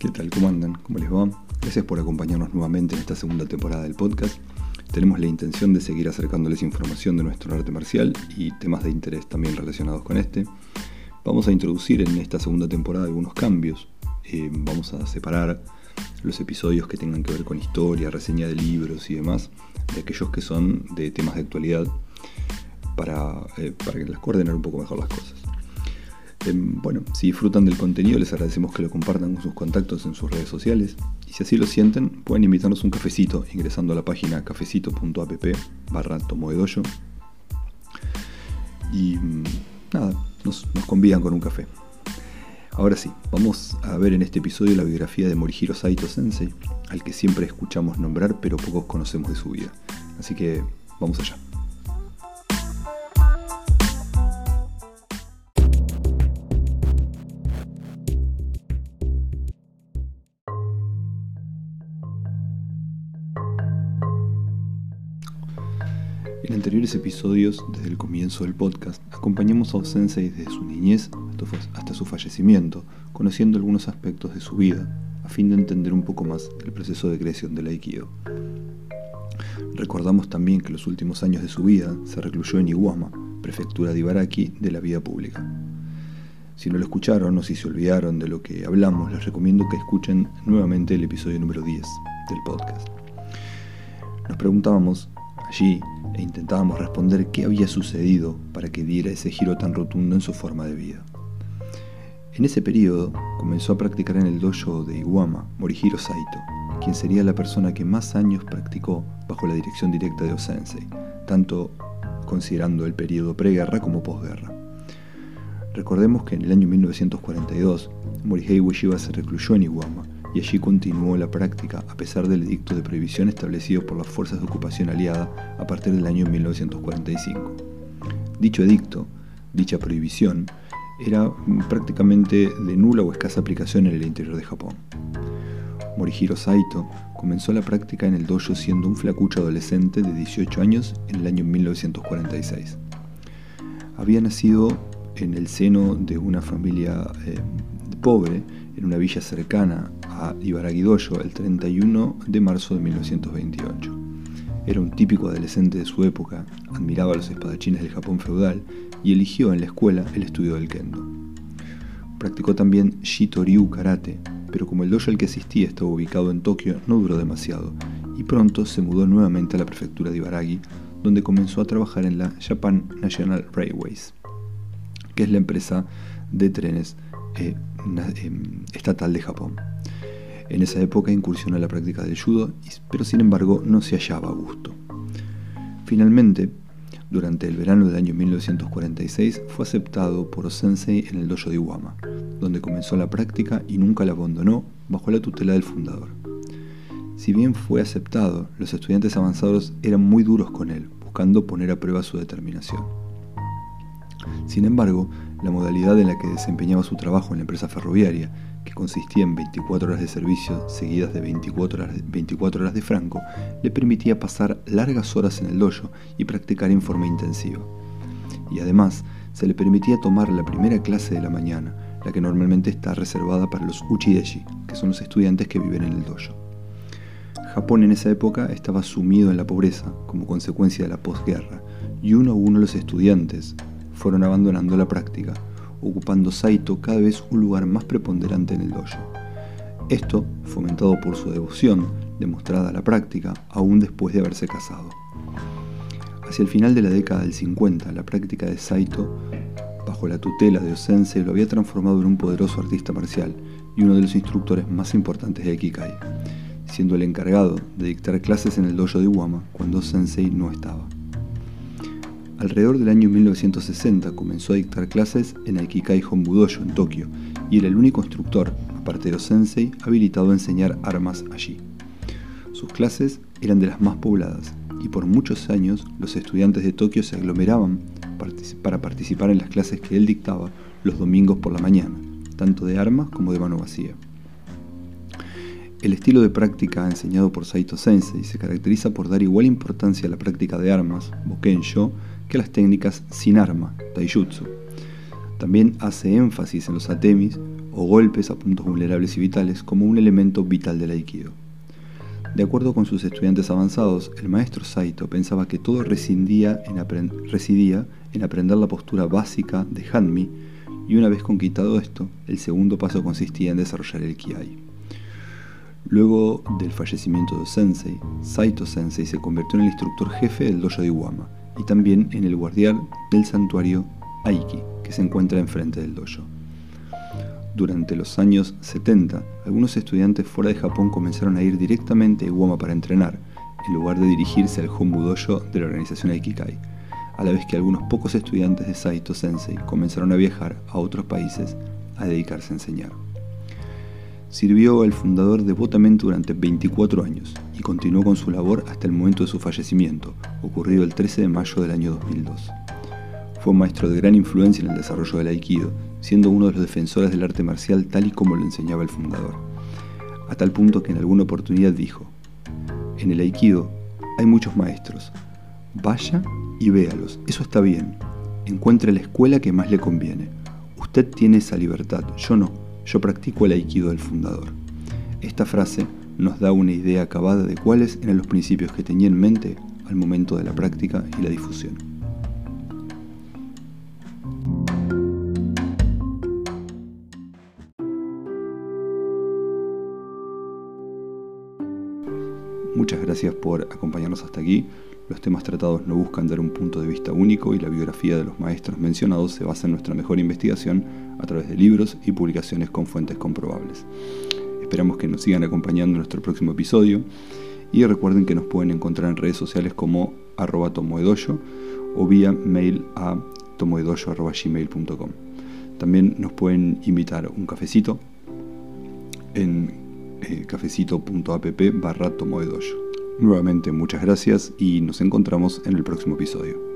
¿Qué tal? ¿Cómo andan? ¿Cómo les va? Gracias por acompañarnos nuevamente en esta segunda temporada del podcast. Tenemos la intención de seguir acercándoles información de nuestro arte marcial y temas de interés también relacionados con este. Vamos a introducir en esta segunda temporada algunos cambios. Eh, vamos a separar los episodios que tengan que ver con historia, reseña de libros y demás, de aquellos que son de temas de actualidad, para, eh, para coordenar un poco mejor las cosas. Em, bueno, si disfrutan del contenido, les agradecemos que lo compartan con sus contactos en sus redes sociales. Y si así lo sienten, pueden invitarnos un cafecito ingresando a la página cafecito.app barra tomoedoyo. Y mm, nada, nos, nos convidan con un café. Ahora sí, vamos a ver en este episodio la biografía de Morihiro Saito Sensei, al que siempre escuchamos nombrar pero pocos conocemos de su vida. Así que vamos allá. En anteriores episodios, desde el comienzo del podcast, acompañamos a Sensei desde su niñez hasta su fallecimiento, conociendo algunos aspectos de su vida, a fin de entender un poco más el proceso de creación del Aikido. Recordamos también que los últimos años de su vida se recluyó en Iwama, prefectura de Ibaraki, de la vida pública. Si no lo escucharon o si se olvidaron de lo que hablamos, les recomiendo que escuchen nuevamente el episodio número 10 del podcast. Nos preguntábamos allí e intentábamos responder qué había sucedido para que diera ese giro tan rotundo en su forma de vida. En ese periodo comenzó a practicar en el dojo de Iwama Morihiro Saito, quien sería la persona que más años practicó bajo la dirección directa de Osensei, tanto considerando el periodo preguerra como posguerra. Recordemos que en el año 1942 Morihei Ueshiba se recluyó en Iwama y allí continuó la práctica a pesar del edicto de prohibición establecido por las fuerzas de ocupación aliada a partir del año 1945. Dicho edicto, dicha prohibición, era prácticamente de nula o escasa aplicación en el interior de Japón. Morihiro Saito comenzó la práctica en el dojo siendo un flacucho adolescente de 18 años en el año 1946. Había nacido en el seno de una familia eh, pobre en una villa cercana a Ibaraki Dojo el 31 de marzo de 1928. Era un típico adolescente de su época, admiraba los espadachines del Japón feudal y eligió en la escuela el estudio del kendo. Practicó también Shitoryu Karate, pero como el dojo al que asistía estaba ubicado en Tokio, no duró demasiado y pronto se mudó nuevamente a la prefectura de Ibaraki, donde comenzó a trabajar en la Japan National Railways, que es la empresa de trenes eh, em, estatal de Japón. En esa época incursionó en la práctica del judo, pero sin embargo no se hallaba a gusto. Finalmente, durante el verano del año 1946 fue aceptado por Sensei en el dojo de Iwama, donde comenzó la práctica y nunca la abandonó bajo la tutela del fundador. Si bien fue aceptado, los estudiantes avanzados eran muy duros con él, buscando poner a prueba su determinación. Sin embargo, la modalidad en la que desempeñaba su trabajo en la empresa ferroviaria, que consistía en 24 horas de servicio seguidas de 24 horas, 24 horas de franco, le permitía pasar largas horas en el dojo y practicar en forma intensiva. Y además, se le permitía tomar la primera clase de la mañana, la que normalmente está reservada para los uchideshi, que son los estudiantes que viven en el dojo. Japón en esa época estaba sumido en la pobreza como consecuencia de la posguerra, y uno a uno los estudiantes, fueron abandonando la práctica, ocupando Saito cada vez un lugar más preponderante en el dojo. Esto fomentado por su devoción, demostrada a la práctica, aún después de haberse casado. Hacia el final de la década del 50, la práctica de Saito, bajo la tutela de Osensei, lo había transformado en un poderoso artista marcial y uno de los instructores más importantes de Ikikai, siendo el encargado de dictar clases en el dojo de Wama cuando Sensei no estaba. Alrededor del año 1960 comenzó a dictar clases en Aikikai Honbudoyo en Tokio y era el único instructor, aparte de sensei, habilitado a enseñar armas allí. Sus clases eran de las más pobladas y por muchos años los estudiantes de Tokio se aglomeraban para participar en las clases que él dictaba los domingos por la mañana, tanto de armas como de mano vacía. El estilo de práctica enseñado por Saito Sensei se caracteriza por dar igual importancia a la práctica de armas, Boken-sho, que las técnicas sin arma, taijutsu. También hace énfasis en los atemis o golpes a puntos vulnerables y vitales como un elemento vital del aikido. De acuerdo con sus estudiantes avanzados, el maestro Saito pensaba que todo residía en, aprender la postura básica de Hanmi y una vez conquistado esto, el segundo paso consistía en desarrollar el Kiai. Luego del fallecimiento de Sensei, Saito Sensei se convirtió en el instructor jefe del dojo de Iwama y también en el guardián del santuario Aiki, que se encuentra enfrente del dojo. Durante los años 70, algunos estudiantes fuera de Japón comenzaron a ir directamente a Iwama para entrenar, en lugar de dirigirse al Hombu Dojo de la organización Aikikai, a la vez que algunos pocos estudiantes de Saito Sensei comenzaron a viajar a otros países a dedicarse a enseñar. Sirvió al fundador devotamente durante 24 años y continuó con su labor hasta el momento de su fallecimiento, ocurrido el 13 de mayo del año 2002. Fue maestro de gran influencia en el desarrollo del aikido, siendo uno de los defensores del arte marcial tal y como lo enseñaba el fundador, a tal punto que en alguna oportunidad dijo, en el aikido hay muchos maestros, vaya y véalos, eso está bien, encuentre la escuela que más le conviene. Usted tiene esa libertad, yo no yo practico el aikido del fundador. Esta frase nos da una idea acabada de cuáles eran los principios que tenía en mente al momento de la práctica y la difusión. Muchas gracias por acompañarnos hasta aquí. Los temas tratados no buscan dar un punto de vista único y la biografía de los maestros mencionados se basa en nuestra mejor investigación a través de libros y publicaciones con fuentes comprobables. Esperamos que nos sigan acompañando en nuestro próximo episodio y recuerden que nos pueden encontrar en redes sociales como arroba tomoedoyo o vía mail a tomoedoyo.gmail.com. También nos pueden invitar un cafecito en eh, cafecito.app. Nuevamente muchas gracias y nos encontramos en el próximo episodio.